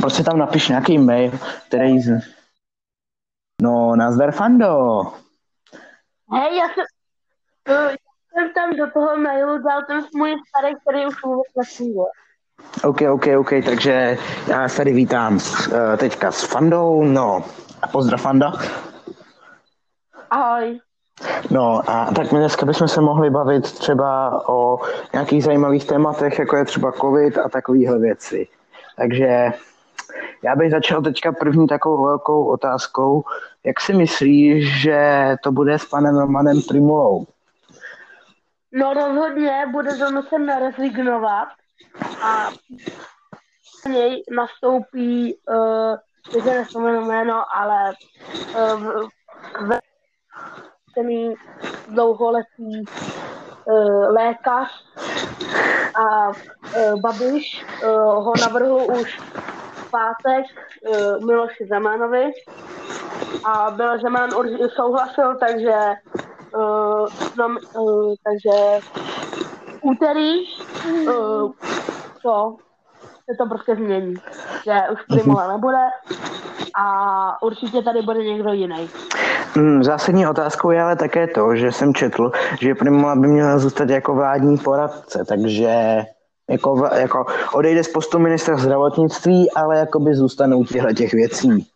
prostě tam napiš nějaký mail, který z... No, nazdar Fando. Hej, já jsem, uh, jsem tam do toho mailu dal ten můj starý, který už vůbec nefunguje. OK, OK, OK, takže já se tady vítám s, uh, teďka s Fandou, no, a pozdrav Fanda. Ahoj. No a tak my dneska bychom se mohli bavit třeba o nějakých zajímavých tématech, jako je třeba covid a takovéhle věci. Takže já bych začal teďka první takovou velkou otázkou. Jak si myslíš, že to bude s panem Romanem Primulou? No rozhodně bude donucen rezignovat a něj nastoupí, uh, teď se jméno, ale uh, v, dlouholetý uh, lékař a uh, Babiš uh, ho navrhl už pátek uh, Miloši Zemanovi a byl Zeman souhlasil, takže uh, no, uh, takže úterý uh, co se to prostě změní, že už Primula nebude a určitě tady bude někdo jiný. Hmm, zásadní otázkou je ale také to, že jsem četl, že Primula by měla zůstat jako vládní poradce, takže jako, jako odejde z postu ministra zdravotnictví, ale jako by zůstanou těchto těch věcí.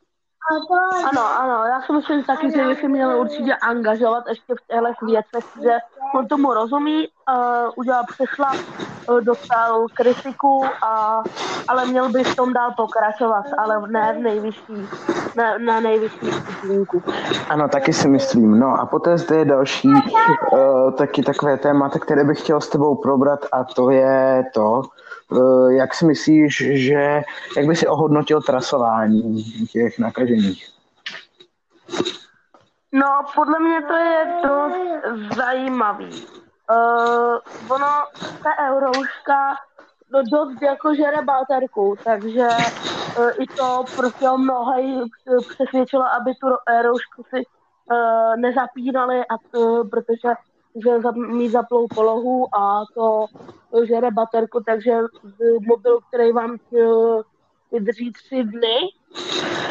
Ano, ano, já si myslím taky, že by se měl určitě angažovat ještě v těchto věcech, že on tomu rozumí, uh, udělal přešlap, uh, dostal kritiku, a, ale měl by v tom dál pokračovat, ale ne v nejvyšší, ne, na nejvyšší stupínku. Ano, taky si myslím. No a poté zde je další uh, taky takové téma, které bych chtěl s tebou probrat a to je to, uh, jak si myslíš, že, jak by si ohodnotil trasování těch nakažených? No, podle mě to je dost zajímavý. Uh, ono, ta eurouška no, dost jako žere baterku, takže uh, i to prostě mnohé přesvědčilo, aby tu euroušku si uh, nezapínali, a to, protože že mít zaplou polohu a to žere baterku, takže mobil, který vám vydrží tři dny,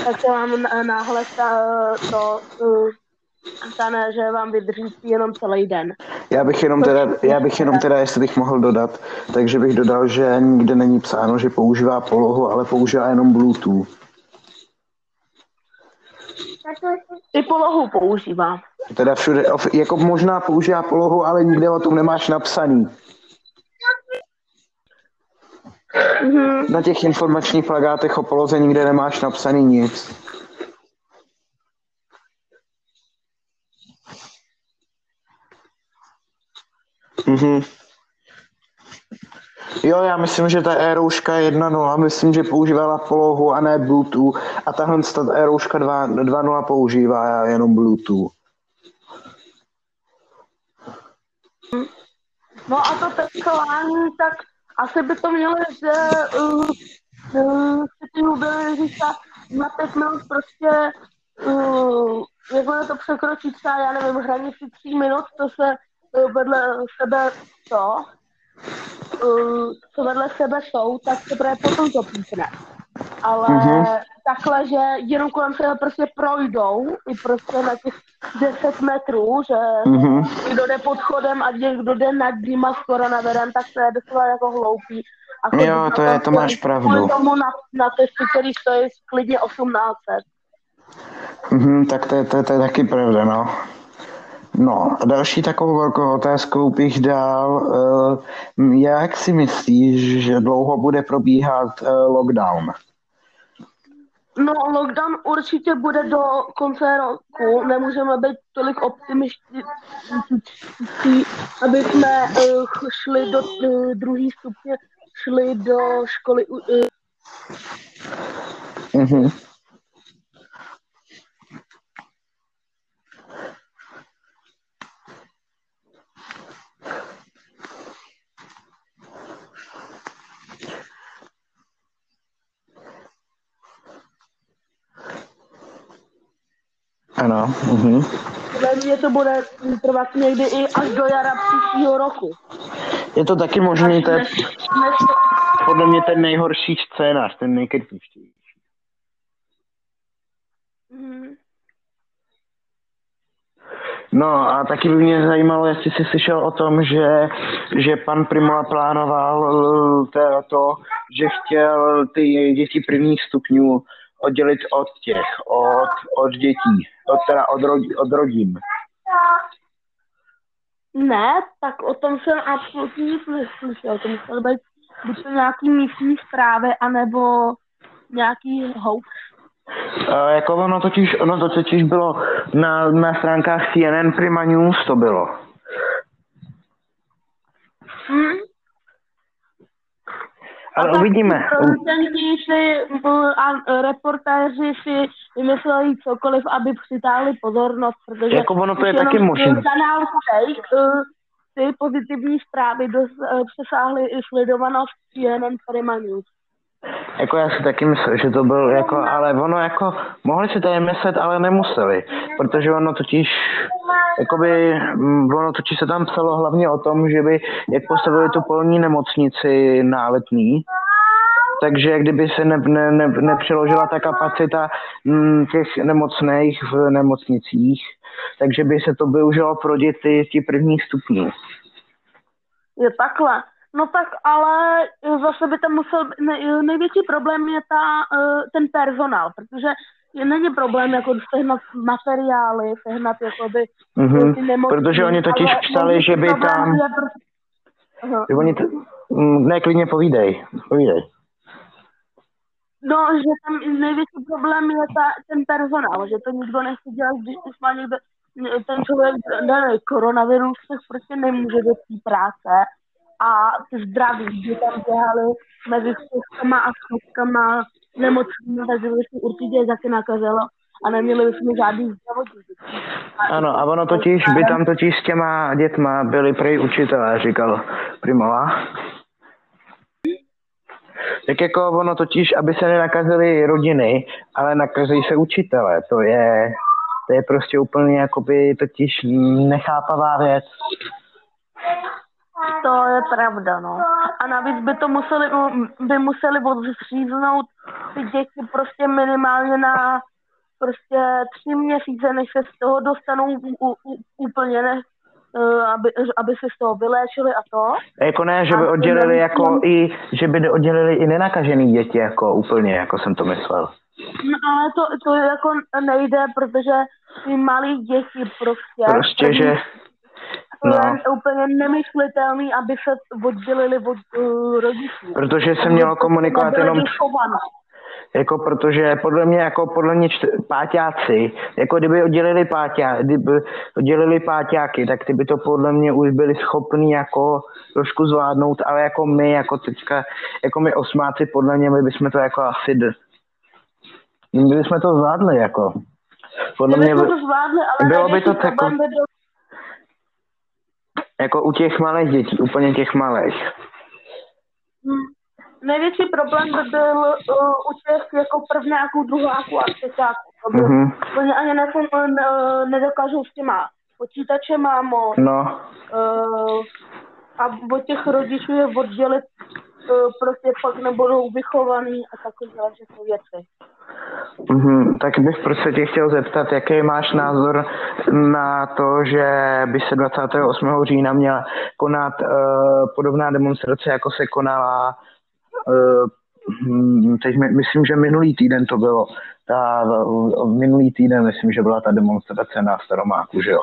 tak se vám náhle ta, to stane, že vám vydrží jenom celý den. Já bych jenom teda, já bych jenom teda, jestli bych mohl dodat, takže bych dodal, že nikde není psáno, že používá polohu, ale používá jenom Bluetooth. I polohu používá. Teda všude, jako možná používá polohu, ale nikde o tom nemáš napsaný. Mm-hmm. Na těch informačních plagátech o poloze nikde nemáš napsaný nic. Mm-hmm. Jo, já myslím, že ta Aerouška 1.0, myslím, že používala polohu a ne Bluetooth a tahle ta Aerouška 2.0 používá jenom Bluetooth. No a to testování, tak asi by to mělo, že uh, uh, ty mobily říká na pět minut prostě uh, jakmile to překročí třeba, já nevím, hranici tří minut, to se vedle sebe to, uh, co vedle sebe jsou, tak se právě potom to písne. Ale mm-hmm. takhle, že jenom kolem sebe prostě projdou i prostě na těch 10 metrů, že mm-hmm. kdo jde pod chodem a kdo jde nad nima s koronavirem, tak to je doslova jako hloupý. A jo, to, je, to máš pravdu. tomu na, na testy, který stojí klidně 1800. Mm-hmm, tak to je, to, je, to je taky pravda, no. No a další takovou velkou otázkou bych dal, eh, jak si myslíš, že dlouho bude probíhat eh, lockdown? No, lockdown určitě bude do konce roku. Nemůžeme být tolik optimističtí, aby jsme uh, šli do uh, druhý stupně, šli do školy. Uh, Ano. Mhm. Podle mě to bude trvat někdy i až do jara příštího roku. Je to taky možný, to je... Podle mě ten nejhorší scénář, ten nejkritičtější. Mm. No a taky by mě zajímalo, jestli jsi slyšel o tom, že, že pan Primola plánoval to, to, že chtěl ty děti prvních stupňů oddělit od těch, od, od dětí, od, teda od, rodi, od rodin. Ne, tak o tom jsem absolutně nic neslyšel. To musel být buď to nějaký místní zprávy, anebo nějaký hoax. Uh, jako ono totiž, ono to totiž bylo na, na stránkách CNN Prima News to bylo. Hmm. Ale uvidíme. si a reportéři si vymysleli cokoliv, aby přitáhli pozornost, protože jako ono to je taky možné. kanál uh, ty pozitivní zprávy dos, uh, přesáhly i sledovanost CNN Prima News. Jako já si taky myslel, že to byl jako, ale ono jako, mohli si tady myslet, ale nemuseli, protože ono totiž, jakoby, mm, ono totiž se tam psalo hlavně o tom, že by, jak postavili tu polní nemocnici na letní, takže kdyby se ne, ne, ne, nepřeložila ta kapacita m, mm, těch nemocných v nemocnicích, takže by se to využilo pro děti ti prvních stupňů. Je takhle. No tak ale zase by tam musel, ne, největší problém je ta, eh, ten personál, protože není problém jako sehnat materiály, sehnat jakoby mm-hmm. ty nemocní, Protože oni totiž psali, že by tam... Je, že oni t... Ne, klidně povídej, povídej. No, že tam největší problém je ta, ten personál, že to nikdo nechce dělat, když už má někde ten člověk daný koronavirus, tak prostě nemůže do té práce a ty zdraví, že tam běhali mezi schůzkama a schůzkama nemocnými, takže by se určitě taky nakazilo a neměli bychom žádný zdravotní. Ano, a ono totiž, by tam totiž s těma dětma byli prej učitelé, říkal Primola. Tak jako ono totiž, aby se nenakazily rodiny, ale nakazí se učitelé, to je, to je prostě úplně jakoby totiž nechápavá věc. To je pravda, no. A navíc by to museli, by museli odříznout ty děti prostě minimálně na prostě tři měsíce, než se z toho dostanou u, u, úplně, ne, e, aby, aby se z toho vyléčili a to. Jako ne, že by oddělili jako i, že by oddělili i nenakažený děti, jako úplně, jako jsem to myslel. No ale to, to jako nejde, protože ty malí děti prostě. Prostě, že no. je úplně nemyslitelný, aby se oddělili od uh, rodičů. Protože se mělo komunikovat jenom... Jako protože podle mě, jako podle mě čty, páťáci, jako kdyby oddělili páťá, kdyby oddělili páťáky, tak ty by to podle mě už byli schopni jako trošku zvládnout, ale jako my, jako teďka, jako my osmáci, podle mě my bychom to jako asi, my bychom to zvládli, jako. Podle mě by, to zvládli, ale bylo by to jako, jako u těch malých dětí, úplně těch malých. Hmm. Největší problém by byl uh, u těch jako prvňáků, druháků a třetíáků. Mm-hmm. Oni ani ne, ne, nedokážou s těma počítačema moc. No. Uh, a od těch rodičů je oddělit prostě pak nebudou vychovaný a takové všechny věci. Mm-hmm, tak bych prostě tě chtěl zeptat, jaký máš názor na to, že by se 28. října měla konat uh, podobná demonstrace, jako se konala uh, teď my, myslím, že minulý týden to bylo. Ta, uh, minulý týden myslím, že byla ta demonstrace na Staromáku, že jo?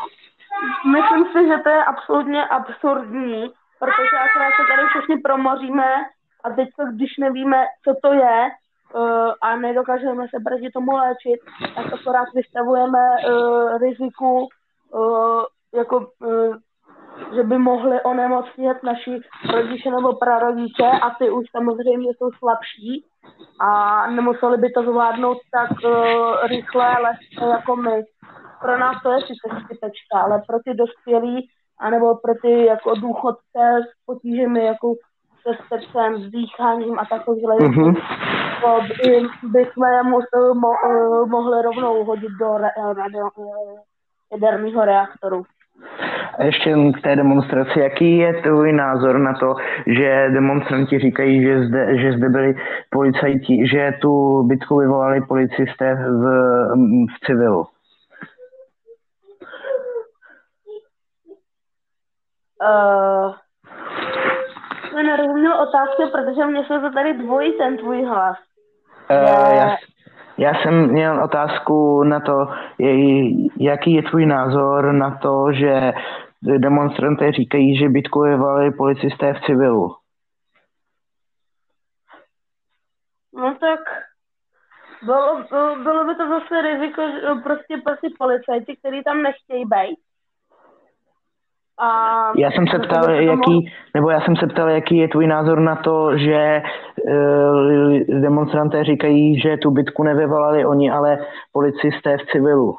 Myslím si, že to je absolutně absurdní, protože akorát se tady všichni promoříme a teď, když nevíme, co to je, uh, a nedokážeme se proti tomu léčit, tak akorát vystavujeme uh, riziku, uh, jako, uh, že by mohli onemocnit naši rodiče nebo prarodiče a ty už samozřejmě jsou slabší a nemuseli by to zvládnout tak uh, rychle, lehce jako my. Pro nás to je sice škytečka, ale pro ty dospělí anebo pro ty jako důchodce s potížemi jako se srdcem, s dýcháním a takovýhle mm-hmm. by, bychom museli, mo, mohli rovnou hodit do re, radio, jaderného reaktoru. A ještě k té demonstraci, jaký je tvůj názor na to, že demonstranti říkají, že zde, že zde byli policajti, že tu bitku vyvolali policisté v, v civilu? Uh, jsem nerozuměl otázky, protože mě se to tady dvojí ten tvůj hlas. Uh, já, já jsem měl otázku na to, jaký je tvůj názor na to, že demonstranté říkají, že bitku vyvolali policisté v civilu. No tak bylo, bylo, bylo by to zase riziko, že prostě prostě policajti, kteří tam nechtějí být, a já jsem se ptal, jaký, nebo já jsem se ptal, jaký je tvůj názor na to, že uh, demonstranté říkají, že tu bitku nevyvolali oni, ale policisté v civilu.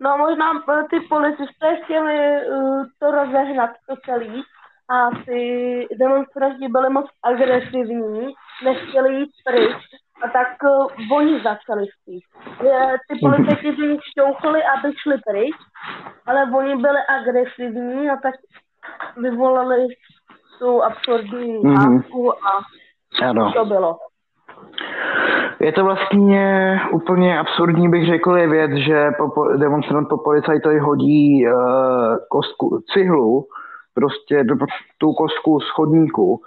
No možná ty policisté chtěli uh, to rozehnat to celý a ty demonstranti byli moc agresivní, nechtěli jít pryč tak uh, oni začali spíš. Ty policajti z nich šťouchli, aby šli pryč, ale oni byli agresivní a tak vyvolali tu absurdní mm-hmm. a ano. to bylo. Je to vlastně úplně absurdní, bych řekl, je věc, že po, demonstrant po policajtovi hodí uh, kostku, cihlu prostě do, tu kostku z chodníku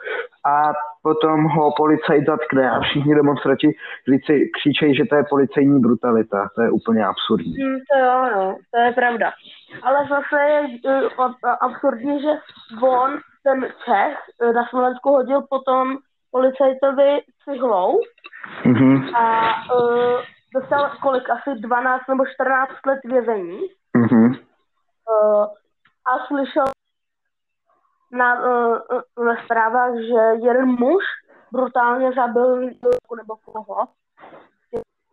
a potom ho policajt zatkne a všichni demonstranti křičejí, že to je policejní brutalita. To je úplně absurdní. Hmm, to jo, no, to je pravda. Ale zase je uh, absurdní, že on, ten Čech, uh, na Slovensku hodil potom policajtovi cihlou mm-hmm. a uh, dostal kolik, asi 12 nebo 14 let vězení. Mm-hmm. Uh, a slyšel na, na zprávách, že jeden muž brutálně zabil nebo koho,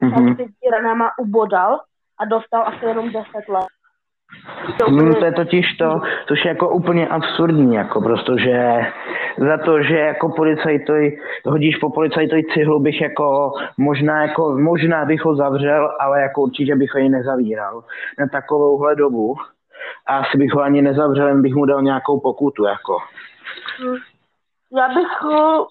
mm-hmm. ranama ubodal a dostal asi jenom 10 let. To, hmm, to je totiž to, což je jako úplně absurdní, jako protože za to, že jako policajtoj, hodíš po policajtoj cihlu, bych jako možná, jako možná bych ho zavřel, ale jako určitě bych ho i nezavíral na takovouhle dobu asi bych ho ani nezavřel, jen bych mu dal nějakou pokutu, jako. Hmm. Já bych uh,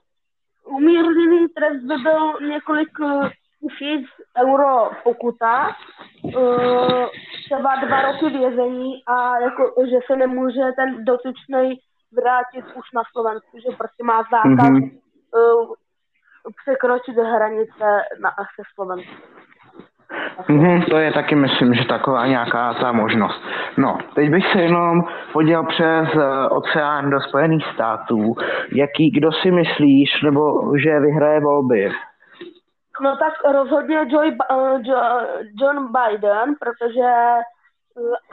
umírněný trest by byl několik uh, tisíc euro pokuta, uh, třeba dva roky vězení a jako, že se nemůže ten dotyčný vrátit už na Slovensku, že prostě má zákaz mm-hmm. překročit hranice na se Slovensku. Mm-hmm, to je taky, myslím, že taková nějaká ta možnost. No, teď bych se jenom podíval přes uh, oceán do Spojených států. Jaký, kdo si myslíš, nebo že vyhraje volby? No tak rozhodně Joy, uh, jo, John Biden, protože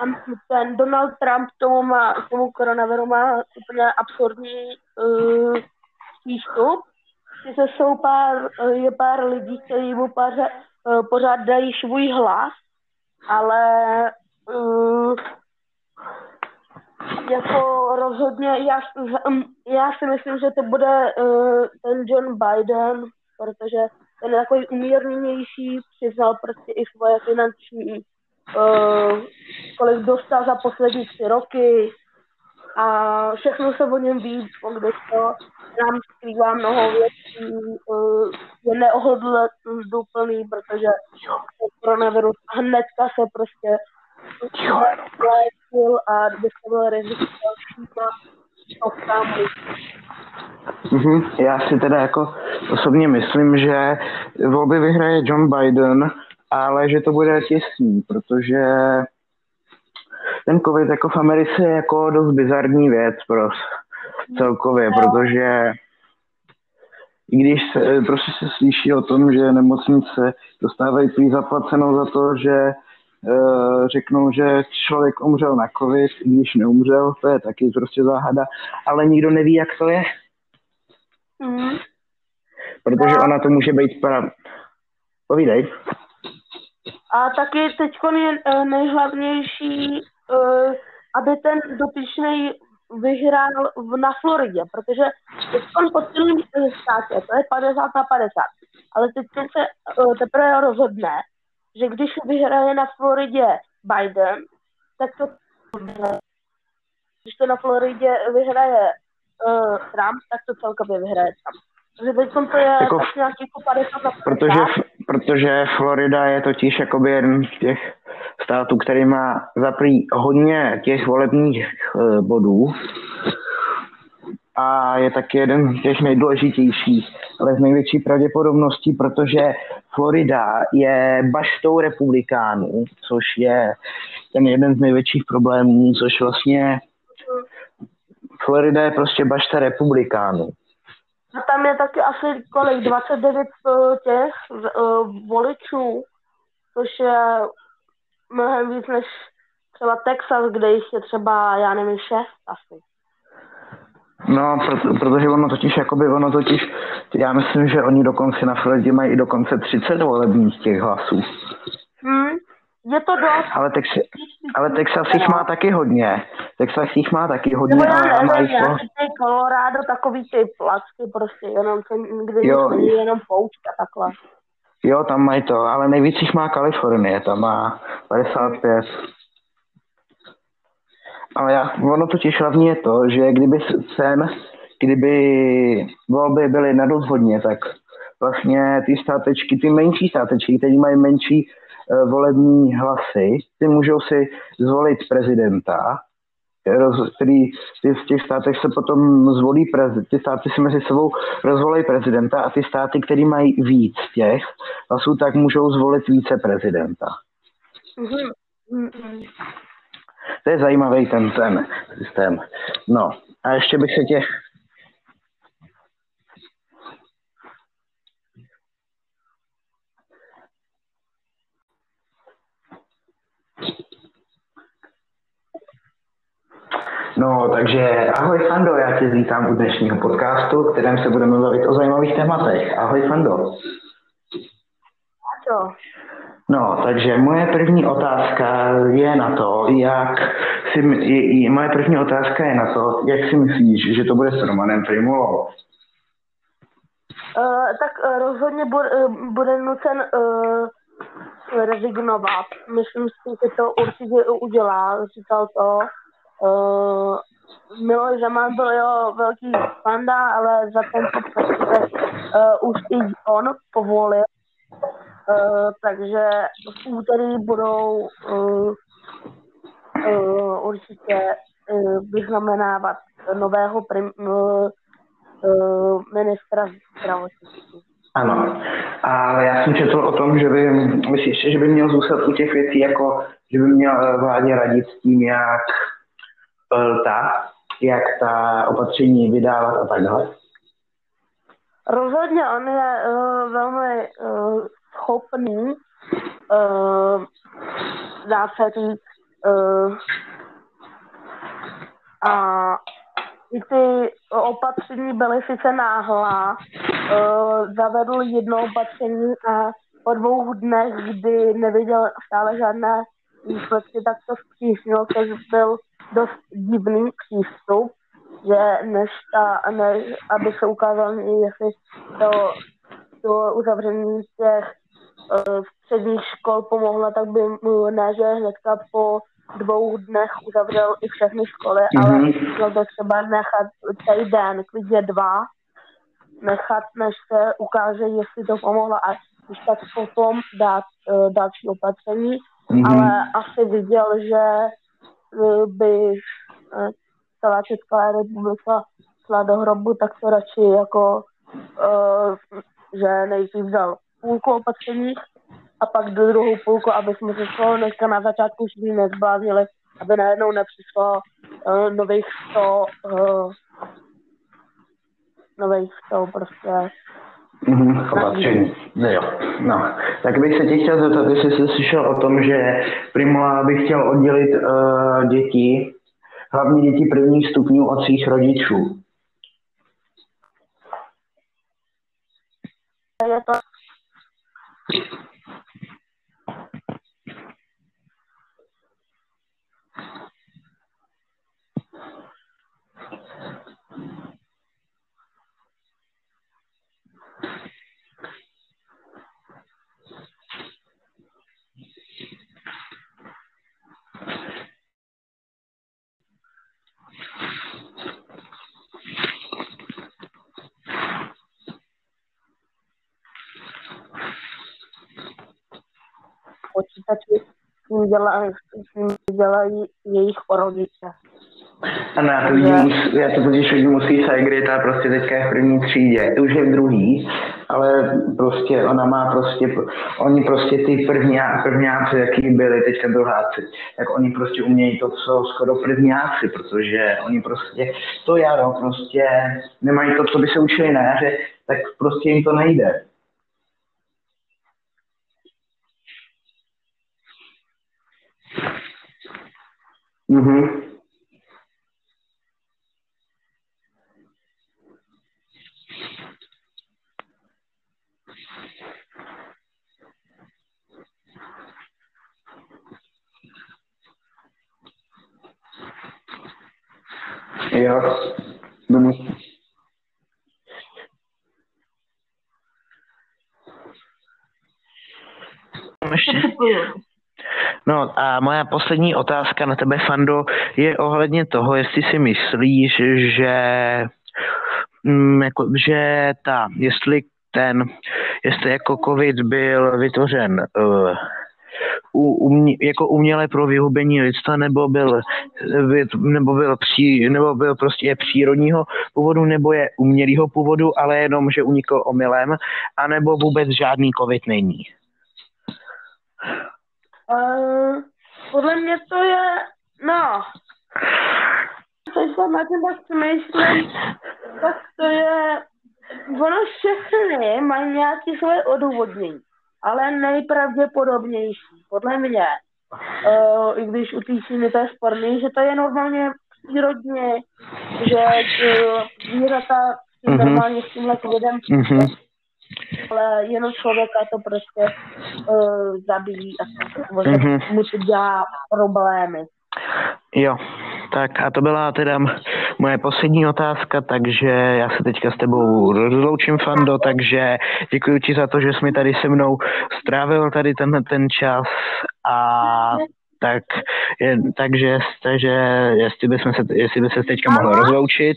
uh, ten Donald Trump tomu, má, tomu koronaviru má úplně absurdní uh, přístup. Sice jsou pár, je pár lidí, kteří mu pár, pořád dají svůj hlas, ale uh, jako rozhodně já, já si myslím, že to bude uh, ten John Biden, protože ten je takový umírněnější, přiznal prostě i svoje finanční, uh, kolik dostal za poslední tři roky a všechno se o něm ví, když to nám skrývá mnoho věcí, uh, je neohodlný, protože koronavirus hnedka se prostě léčil a dostal riziko dalšíma Mm-hmm. Já si teda jako osobně myslím, že volby vyhraje John Biden, ale že to bude těsný, protože ten covid jako v Americe je jako dost bizarní věc prostě celkově, protože i když se, prostě se slyší o tom, že nemocnice dostávají prý zaplacenou za to, že uh, řeknou, že člověk umřel na covid, i když neumřel, to je taky prostě záhada, ale nikdo neví, jak to je. Mm. Protože a... ona to může být prav... Povídej. A taky teď je eh, nejhlavnější, aby ten dotyčný vyhrál v, na Floridě, protože teď on po celém státě, to je 50 na 50, ale teď se uh, teprve rozhodne, že když vyhraje na Floridě Biden, tak to když to na Floridě vyhraje uh, Trump, tak to celkově vyhraje Trump. Takže teď to je jako, tak nějaký 50 na protože, protože Florida je totiž jakoby jeden z těch států, který má zaprý hodně těch volebních uh, bodů a je taky jeden z těch nejdůležitějších, ale z největší pravděpodobností, protože Florida je baštou republikánů, což je ten jeden z největších problémů, což vlastně Florida je prostě bašta republikánů. A tam je taky asi kolik, 29 těch uh, voličů, což je mnohem víc než třeba Texas, kde jich je třeba, já nevím, 6 asi. No, proto, protože ono totiž, jakoby ono totiž, já myslím, že oni dokonce na Floridě mají i dokonce 30 volebních těch hlasů. Hmm, je to dost. Ale, tex, ale Texas jich má taky hodně. Texas jich má taky hodně, Nebo ale já mají ty Colorado takový ty placky prostě, jenom, kde jo. není jenom poučka takhle. Jo, tam mají to, ale nejvíc jich má Kalifornie, tam má 55. Ale já, ono totiž hlavně je to, že kdyby sem, kdyby volby byly nadozhodně, tak vlastně ty státečky, ty menší státečky, které mají menší uh, volební hlasy, ty můžou si zvolit prezidenta, který ty v těch státech se potom zvolí prezident, ty státy si mezi sebou rozvolí prezidenta a ty státy, které mají víc těch hlasů, tak můžou zvolit více prezidenta. Mm-hmm. To je zajímavý ten, ten systém. No a ještě bych se těch No, takže ahoj Fando, já tě vítám u dnešního podcastu, kterém se budeme bavit o zajímavých tématech. Ahoj Fando. Ahoj. No, takže moje první otázka je na to, jak si, je, je, moje první otázka je na to, jak si myslíš, že to bude s Romanem Primulou? Uh, tak uh, rozhodně bude, uh, bude nucen uh, rezignovat. Myslím si, že to určitě udělá. Říkal to. Uh, Miloš Zeman byl jeho velký fanda, ale za tento prostě uh, už i on povolil Uh, takže v úterý budou uh, uh, určitě uh, vyznamenávat nového prim, uh, uh, ministra zdravotnictví. Ano, ale já jsem četl o tom, že by, myslíš, že by měl zůstat u těch věcí, jako že by měl vládě radit s tím, jak ta, jak ta opatření vydávat a takhle? Rozhodně on je uh, velmi uh, schopný, uh, dá se říct, uh, a i ty opatření byly sice náhlá, uh, zavedl jedno opatření a po dvou dnech, kdy neviděl stále žádné výsledky, tak to zpřísnil, což byl dost divný přístup, že než, ta, než aby se ukázal, jestli to, to uzavření těch uh, středních škol pomohla, tak by mu ne, že hnedka po dvou dnech uzavřel i všechny školy, mm-hmm. ale měl to třeba nechat celý den, klidně dva, nechat, než se ukáže, jestli to pomohlo a když tak potom dát uh, další opatření, mm-hmm. ale asi viděl, že by uh, celá Česká republika šla do hrobu, tak to radši jako, uh, že nejdřív vzal půlku opatření a pak do druhou půlku, aby jsme se toho dneska na začátku už nezbláznili, aby najednou nepřišlo nových 100 uh, nových 100 prostě Mm-hmm, opatření. No jo. No. Tak bych se tě chtěl zeptat, jestli jsi slyšel o tom, že Primula by chtěl oddělit uh, děti, hlavně děti prvních stupňů od svých rodičů. Počítači, s ním dělají, s ním dělají jejich rodiče. Ano, já to vidím, já to totiž vidím u svý ségry, ta prostě teďka je v první třídě, už je v druhý, ale prostě ona má prostě, oni prostě ty první, prvňáci, jaký byli teďka druháci, tak oni prostě umějí to, co skoro prvňáci, protože oni prostě to jaro prostě nemají to, co by se učili na jaře, tak prostě jim to nejde. Mhm. Jo. No, ještě. No a moja poslední otázka na tebe, Fando, je ohledně toho, jestli si myslíš, že, mm, jako, že ta, jestli ten, jestli jako covid byl vytvořen uh, umě, jako umělé pro vyhubení lidstva, nebo byl, nebo byl, pří, nebo byl prostě přírodního původu, nebo je umělého původu, ale jenom, že unikl omylem, anebo vůbec žádný covid není? Uh, podle mě to je, no, teď se na tím tak přemýšlím, tak to je, ono všechny mají nějaké svoje odůvodnění ale nejpravděpodobnější, podle mě, uh, i když u té Číny to je sporný, že to je normálně přírodně, že uh, zvířata mm-hmm. normálně s tímhle covidem mm-hmm. Ale jenom člověka to prostě uh, zabíjí a mm-hmm. mu to dělá problémy. Jo, tak a to byla teda moje poslední otázka, takže já se teďka s tebou rozloučím, Fando, takže děkuji ti za to, že jsi mi tady se mnou strávil tady ten, ten čas a tak, je, takže, takže jestli bychom se, jestli by se teďka mohla rozloučit.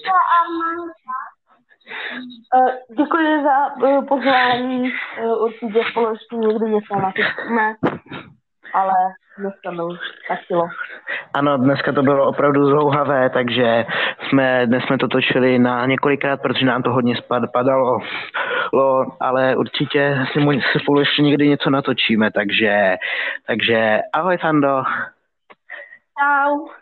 Eh, děkuji za eh, pozvání, eh, určitě společně někdy něco napišeme, ale dneska to už stačilo. Ano, dneska to bylo opravdu zlouhavé, takže jsme, dnes jsme to točili na několikrát, protože nám to hodně spad, padalo, lo, ale určitě si, můj, si spolu ještě někdy něco natočíme, takže, takže ahoj Fando. Čau.